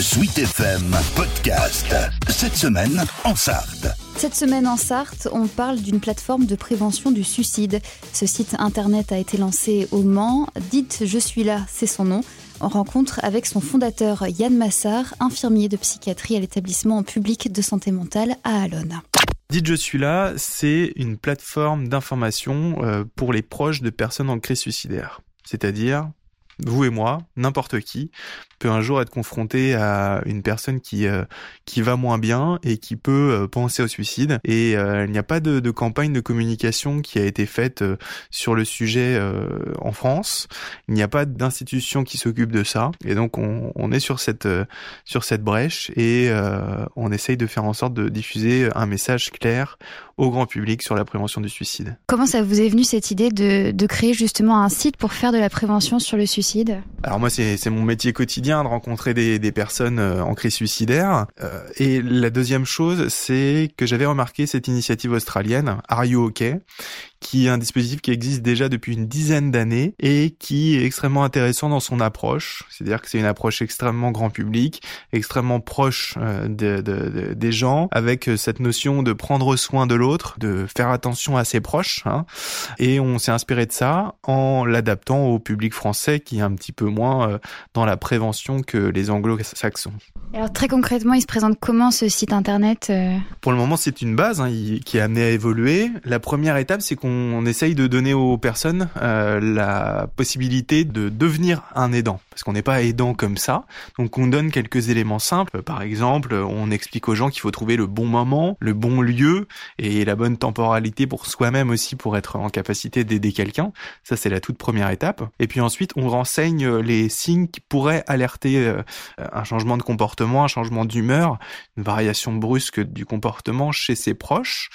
Sweet FM Podcast. Cette semaine en Sarthe. Cette semaine en Sarthe, on parle d'une plateforme de prévention du suicide. Ce site internet a été lancé au Mans. Dites Je suis là, c'est son nom. On rencontre avec son fondateur Yann Massard, infirmier de psychiatrie à l'établissement public de santé mentale à Alonne. Dites Je suis là, c'est une plateforme d'information euh, pour les proches de personnes en crise suicidaire. C'est-à-dire vous et moi, n'importe qui, peut un jour être confronté à une personne qui euh, qui va moins bien et qui peut euh, penser au suicide. Et euh, il n'y a pas de, de, campagne de communication qui a été faite sur le sujet en France. Il n'y a pas d'institution qui s'occupe de ça. Et donc on, on est sur cette sur cette brèche et on essaye de faire en sorte de diffuser un message clair au grand public sur la prévention du suicide. Comment ça vous est venu cette idée de, de créer justement un site pour faire de la prévention sur le suicide? Alors moi c'est mon métier quotidien de rencontrer des, des personnes euh, en crise suicidaire. Euh, et la deuxième chose, c'est que j'avais remarqué cette initiative australienne, Are You OK? Qui est un dispositif qui existe déjà depuis une dizaine d'années et qui est extrêmement intéressant dans son approche. C'est-à-dire que c'est une approche extrêmement grand public, extrêmement proche euh, de, de, des gens, avec cette notion de prendre soin de l'autre, de faire attention à ses proches. Hein. Et on s'est inspiré de ça en l'adaptant au public français qui est un petit peu moins dans la prévention que les anglo-saxons. Alors très concrètement, il se présente comment ce site internet euh? Pour le moment, c'est une base hein, qui est amenée à évoluer. La première étape, c'est qu'on essaye de donner aux personnes euh, la possibilité de devenir un aidant, parce qu'on n'est pas aidant comme ça. Donc on donne quelques éléments simples. Par exemple, on explique aux gens qu'il faut trouver le bon moment, le bon lieu et la bonne temporalité pour soi-même aussi pour être en capacité d'aider quelqu'un. Ça, c'est la toute première étape. Et puis ensuite, on renseigne les signes qui pourraient alerter euh, un changement de comportement un changement d'humeur, une variation brusque du comportement chez ses proches,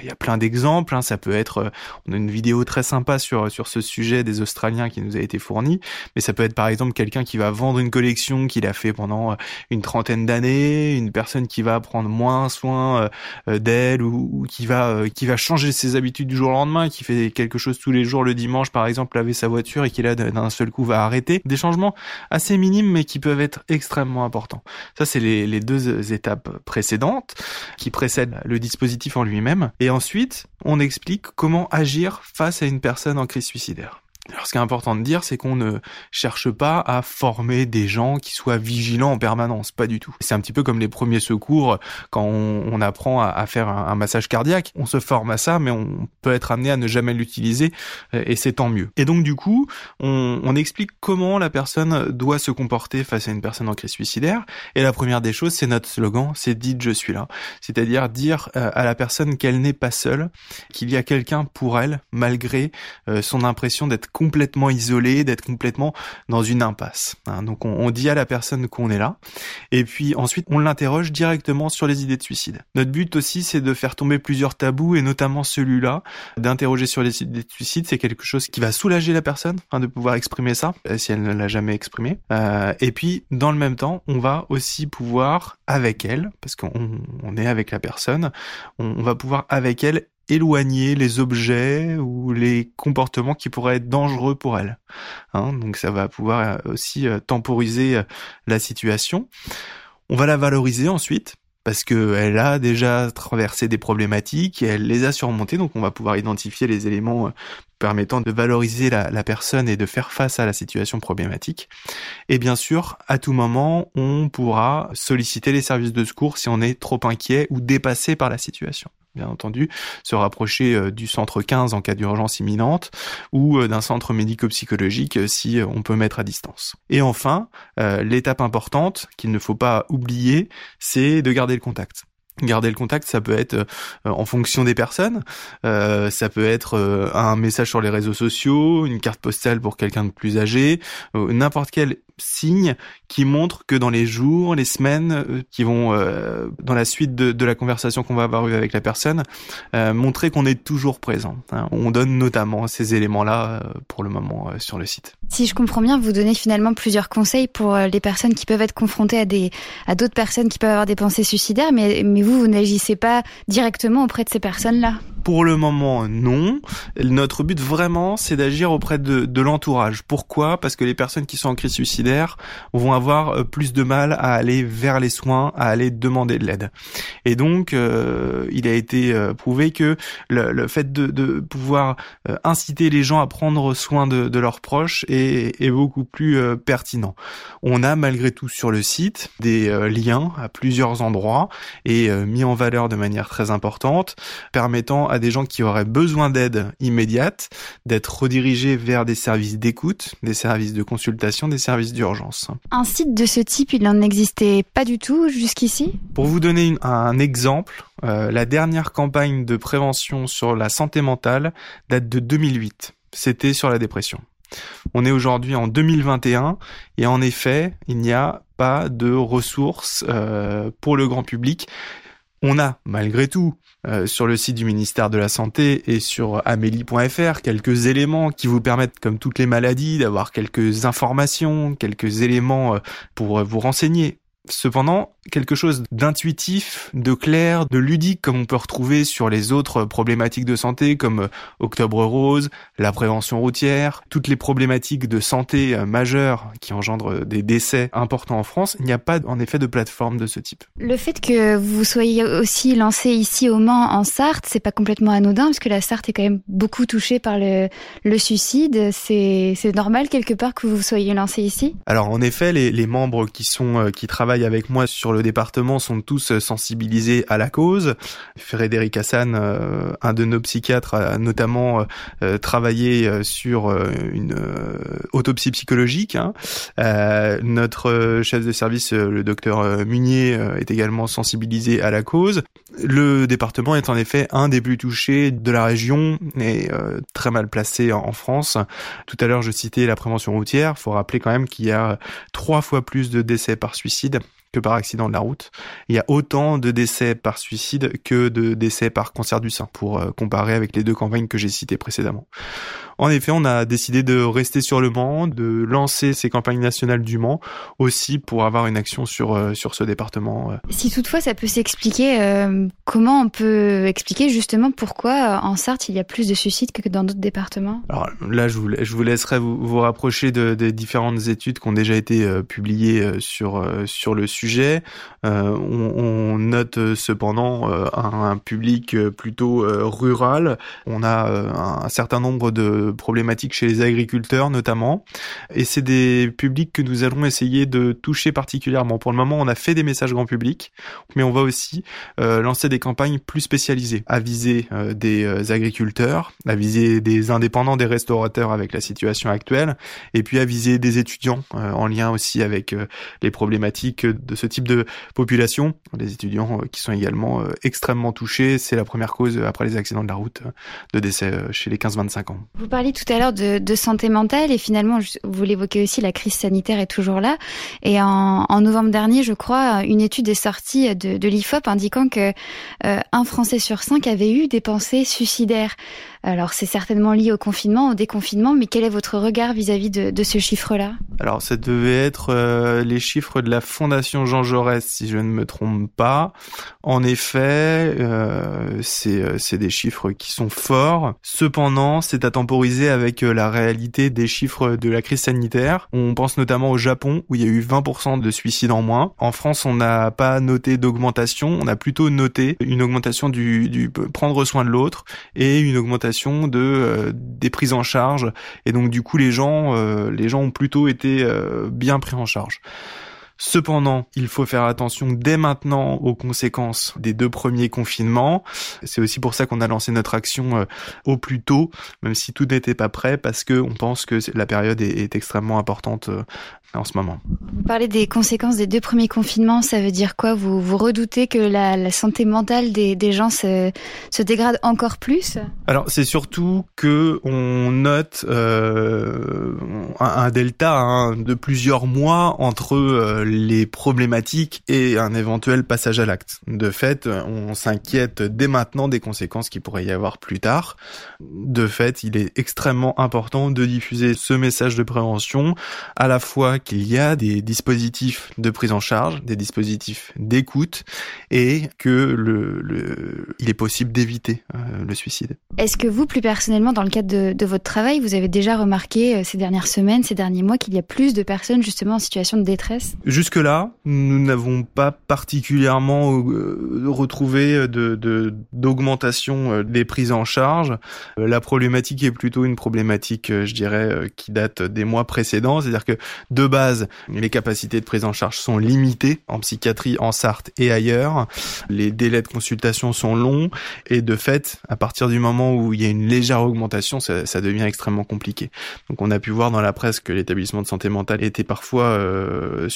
il y a plein d'exemples, hein. ça peut être, euh, on a une vidéo très sympa sur sur ce sujet des Australiens qui nous a été fournie, mais ça peut être par exemple quelqu'un qui va vendre une collection qu'il a fait pendant euh, une trentaine d'années, une personne qui va prendre moins soin euh, d'elle ou, qui va qui va changer ses habitudes du jour au lendemain, qui fait quelque chose tous les jours le dimanche par exemple laver sa voiture et qui là d'un seul coup va arrêter. Des changements assez minimes mais qui peuvent être extrêmement importants. Ça c'est les, les deux étapes précédentes qui précèdent le dispositif en lui-même. Et ensuite, on explique comment agir face à une personne en crise suicidaire. Alors, ce qui est important de dire, c'est qu'on ne cherche pas à former des gens qui soient vigilants en permanence, pas du tout. C'est un petit peu comme les premiers secours quand on, apprend à, faire un, massage cardiaque. On se forme à ça, mais on peut être amené à ne jamais l'utiliser, et c'est tant mieux. Et donc, du coup, on, on, explique comment la personne doit se comporter face à une personne en crise suicidaire. Et la première des choses, c'est notre slogan, c'est dites je suis là. C'est-à-dire dire euh, à la personne qu'elle n'est pas seule, qu'il y a quelqu'un pour elle, malgré euh, son impression d'être complètement isolé, d'être complètement dans une impasse. Hein. donc on, dit à la personne qu'on est là, et puis ensuite on l'interroge directement sur les idées de suicide. Notre but aussi c'est de faire tomber plusieurs tabous, et notamment celui-là, d'interroger sur les idées de suicide, c'est quelque chose qui va soulager la personne, hein, de pouvoir exprimer ça, euh, si elle ne l'a jamais exprimé. Euh, et puis dans le même temps, on va aussi pouvoir avec elle, parce qu'on on est avec la personne, on va pouvoir avec elle éloigner les objets ou les comportements qui pourraient être dangereux pour elle. Hein, donc ça va pouvoir euh, aussi euh, temporiser euh, la situation. On va la valoriser ensuite parce qu'elle a déjà traversé des problématiques et elle les a surmontées, donc on va pouvoir identifier les éléments permettant de valoriser la, la, personne et de faire face à la situation problématique. Et bien sûr, à tout moment, on pourra solliciter les services de secours si on est trop inquiet ou dépassé par la situation bien entendu, se rapprocher euh, du centre 15 en cas d'urgence imminente ou euh, d'un centre médico-psychologique euh, si on peut mettre à distance. Et enfin, l'étape importante qu'il ne faut pas oublier, c'est de garder le contact. Garder le contact, ça peut être en fonction des personnes, ça peut être un message sur les réseaux sociaux, une carte postale pour quelqu'un de plus âgé, n'importe quel signes qui montrent que dans les jours, les semaines euh, qui vont euh, dans la suite de, la conversation qu'on va avoir eu avec la personne, euh, montrer qu'on est toujours présent. Hein. On donne notamment ces éléments-là pour le moment sur le site. Si je comprends bien, vous donnez finalement plusieurs conseils pour les personnes qui peuvent être confrontées à des à d'autres personnes qui peuvent avoir des pensées suicidaires, mais mais vous vous n'agissez pas directement auprès de ces personnes-là. Pour le moment, non. Notre but vraiment, c'est d'agir auprès de, de l'entourage. Pourquoi? Parce que les personnes qui sont en crise suicidaire vont avoir euh, plus de mal à aller vers les soins, à aller demander de l'aide. Et donc, euh, il a été euh, prouvé que le, le fait de, de, pouvoir inciter les gens à prendre soin de, de leurs proches est, est, beaucoup plus pertinent. On a malgré tout sur le site des liens à plusieurs endroits et mis en valeur de manière très importante, permettant à des gens qui auraient besoin d'aide immédiate d'être redirigés vers des services d'écoute, des services de consultation, des services d'urgence. Un site de ce type, il n'en existait pas du tout jusqu'ici? Pour vous donner un exemple, euh, la dernière campagne de prévention sur la santé mentale date de 2008. C'était sur la dépression. On est aujourd'hui en 2021 et en effet, il n'y a pas de ressources euh, pour le grand public. On a, malgré tout, euh, sur le site du ministère de la Santé et sur amélie.fr quelques éléments qui vous permettent, comme toutes les maladies, d'avoir quelques informations, quelques éléments euh, pour vous renseigner. Cependant, quelque chose d'intuitif, de clair, de ludique comme on peut retrouver sur les autres problématiques de santé comme euh, Octobre Rose, la prévention routière, toutes les problématiques de santé euh, majeures qui engendrent des décès importants en France, il n'y a pas en effet de plateforme de ce type. Le fait que vous soyez aussi lancé ici au Mans en Sarthe, c'est pas complètement anodin parce que la Sarthe est quand même beaucoup touchée par le, le suicide. C'est normal quelque part que vous soyez lancé ici? Alors en effet, les, les membres qui sont euh, qui travaillent avec moi sur le département sont tous sensibilisés à la cause. Frédéric Hassan, euh, un de nos psychiatres, a notamment euh, travaillé euh, sur une autopsie psychologique. Hein. notre chef de service, le docteur Munier, est également sensibilisé à la cause. Le département est en effet un des plus touchés de la région et très mal placé en, France. Tout à l'heure, je citais la prévention routière. Il faut rappeler quand même qu'il y a trois fois plus de décès par suicide good que par accident de la route. Il y a autant de décès par suicide que de décès par cancer du sein, pour euh, comparer avec les deux campagnes que j'ai citées précédemment. En effet, on a décidé de rester sur le Mans, de lancer ces campagnes nationales du Mans, aussi pour avoir une action sur, euh, sur ce département. Si toutefois ça peut s'expliquer, euh, comment on peut expliquer justement pourquoi en Sarthe il y a plus de suicides que dans d'autres départements? Alors là, je vous, je vous laisserai vous, vous rapprocher de, des différentes études qui ont déjà été publiées sur, sur le sujet Euh, on, note euh, cependant euh, un, public plutôt rural. On a un, certain nombre de problématiques chez les agriculteurs notamment. Et c'est des publics que nous allons essayer de toucher particulièrement. Pour le moment, on a fait des messages grand public, mais on va aussi lancer des campagnes plus spécialisées à viser des agriculteurs, à viser des indépendants, des restaurateurs avec la situation actuelle, et puis à viser des étudiants en lien aussi avec les problématiques de ce type de population. Les étudiants euh, qui sont également euh, extrêmement touchés, c'est la première cause euh, après les accidents de la route de décès chez les 15-25 ans. Vous parliez tout à l'heure de, de, santé mentale et finalement, vous l'évoquez aussi, la crise sanitaire est toujours là. Et en, en novembre dernier, je crois, une étude est sortie de, de l'IFOP indiquant que un Français sur cinq avait eu des pensées suicidaires. Alors c'est certainement lié au confinement, au déconfinement, mais quel est votre regard vis-à-vis de, de, ce chiffre-là? Alors ça devait être euh, les chiffres de la Fondation Jean Jaurès, si je ne me trompe pas. En effet, euh, euh c'est des chiffres qui sont forts. Cependant, c'est à temporiser avec euh, la réalité des chiffres de la crise sanitaire. On pense notamment au Japon, où il y a eu 20% de suicides en moins. En France, on n'a pas noté d'augmentation, on a plutôt noté une augmentation du, du prendre soin de l'autre et une augmentation de euh, des prises en charge et donc du coup les gens euh, les gens ont plutôt été euh, bien pris en charge. Cependant, il faut faire attention dès maintenant aux conséquences des deux premiers confinements. C'est aussi pour ça qu'on a lancé notre action au plus tôt, même si tout n'était pas prêt, parce que on pense que la période est, extrêmement importante en ce moment. Vous parlez des conséquences des deux premiers confinements, ça veut dire quoi? Vous, vous redoutez que la, la santé mentale des, des gens se, se, dégrade encore plus? Alors c'est surtout que on note euh, un, un, delta hein, de plusieurs mois entre euh, les problématiques et un éventuel passage à l'acte. De fait, on s'inquiète dès maintenant des conséquences qui pourrait y avoir plus tard. De fait, il est extrêmement important de diffuser ce message de prévention, à la fois qu'il y a des dispositifs de prise en charge, des dispositifs d'écoute, et que le, il est possible d'éviter euh, le suicide. Est-ce que vous, plus personnellement, dans le cadre de, de votre travail, vous avez déjà remarqué euh, ces dernières semaines, ces derniers mois, qu'il y a plus de personnes justement en situation de détresse? Jusque-là, nous n'avons pas particulièrement euh, retrouvé d'augmentation des prises en charge. La problématique est plutôt une problématique, je dirais, qui date des mois précédents, c'est-à-dire que de base, les capacités de prise en charge sont limitées en psychiatrie, en Sarthe et ailleurs. Les délais de consultation sont longs et de fait, à partir du moment où il y a une légère augmentation, ça, ça devient extrêmement compliqué. Donc on a pu voir dans la presse que l'établissement de santé mentale était parfois euh,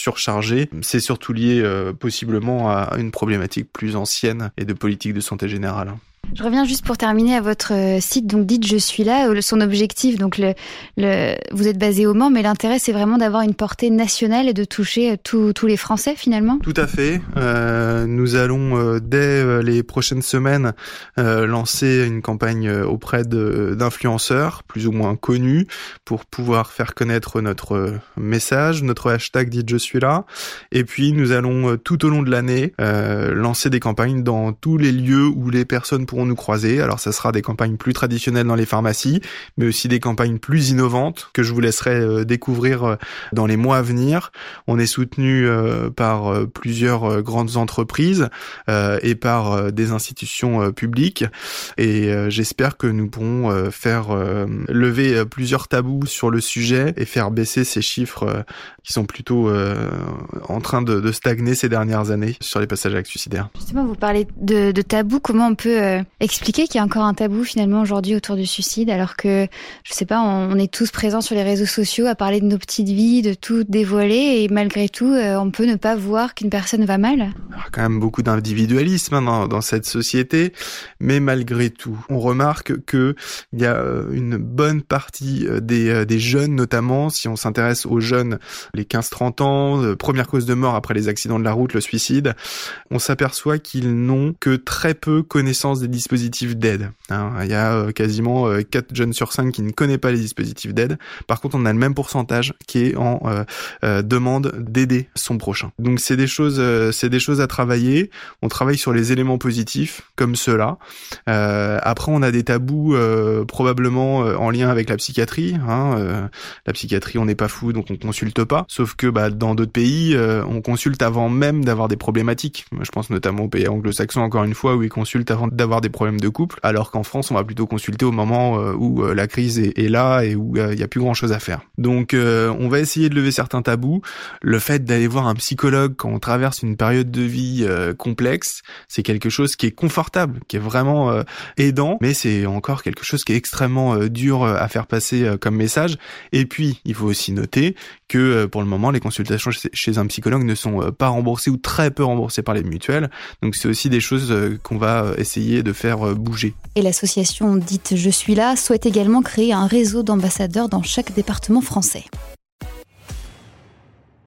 C'est surtout lié euh, possiblement à une problématique plus ancienne et de politique de santé générale. Je reviens juste pour terminer à votre euh, site. Donc, dites je suis là. Euh, son objectif, donc vous êtes basé au Mans, mais l'intérêt c'est vraiment d'avoir une portée nationale et de toucher euh, tous les Français finalement. Tout à fait. Nous allons dès les prochaines semaines lancer une campagne auprès d'influenceurs plus ou moins connus pour pouvoir faire connaître notre message, notre hashtag dites je suis là. Et puis nous allons tout au long de l'année lancer des campagnes dans tous les lieux où les personnes nous croiser. Alors ça sera des campagnes plus traditionnelles dans les pharmacies, mais aussi des campagnes plus innovantes que je vous laisserai euh, découvrir euh, dans les mois à venir. On est soutenu euh, par plusieurs grandes entreprises et par des institutions publiques et j'espère que nous pourrons faire lever plusieurs tabous sur le sujet et faire baisser ces chiffres qui sont plutôt en train de, stagner ces dernières années sur les passages à actes suicidaires. Justement, vous parlez de, de tabous. Comment on peut expliquer qu'il y a encore un tabou finalement aujourd'hui autour du suicide, alors que je sais pas, on, est tous présents sur les réseaux sociaux à parler de nos petites vies, de tout dévoiler, et malgré tout, euh, on peut ne pas voir qu'une personne va mal. Il quand même beaucoup d'individualisme hein, dans, cette société, mais malgré tout, on remarque que il y a euh, une bonne partie euh, des, des jeunes, notamment si on s'intéresse aux jeunes, les 15-30 ans, première cause de mort après les accidents de la route, le suicide, on s'aperçoit qu'ils n'ont que très peu connaissance des dispositifs d'aide. Hein. Il y a euh, quasiment 4 euh, jeunes sur 5 qui ne connaissent pas les dispositifs d'aide. Par contre, on a le même pourcentage qui est en euh, demande d'aider son prochain. Donc c'est des choses, c'est des choses à travailler. On travaille sur les éléments positifs comme cela. après, on a des tabous probablement en lien avec la psychiatrie. Hein. la psychiatrie, on n'est pas fou, donc on consulte pas. Sauf que bah, dans d'autres pays, on consulte avant même d'avoir des problématiques. Je pense notamment aux pays anglo-saxons encore une fois où ils consultent avant d'avoir des problèmes de couple, alors qu'en France, on va plutôt consulter au moment euh, où euh, la crise est, là et où euh, il y a plus grand chose à faire. Donc, on va essayer de lever certains tabous. Le fait d'aller voir un psychologue quand on traverse une période de vie complexe, c'est quelque chose qui est confortable, qui est vraiment aidant, mais c'est encore quelque chose qui est extrêmement dur à faire passer comme message. Et puis, il faut aussi noter que pour le moment, les consultations chez un psychologue ne sont pas remboursées ou très peu remboursées par les mutuelles. Donc, c'est aussi des choses qu'on va essayer de faire euh, bouger. Et l'association dite Je suis là souhaite également créer un réseau d'ambassadeurs dans chaque département français.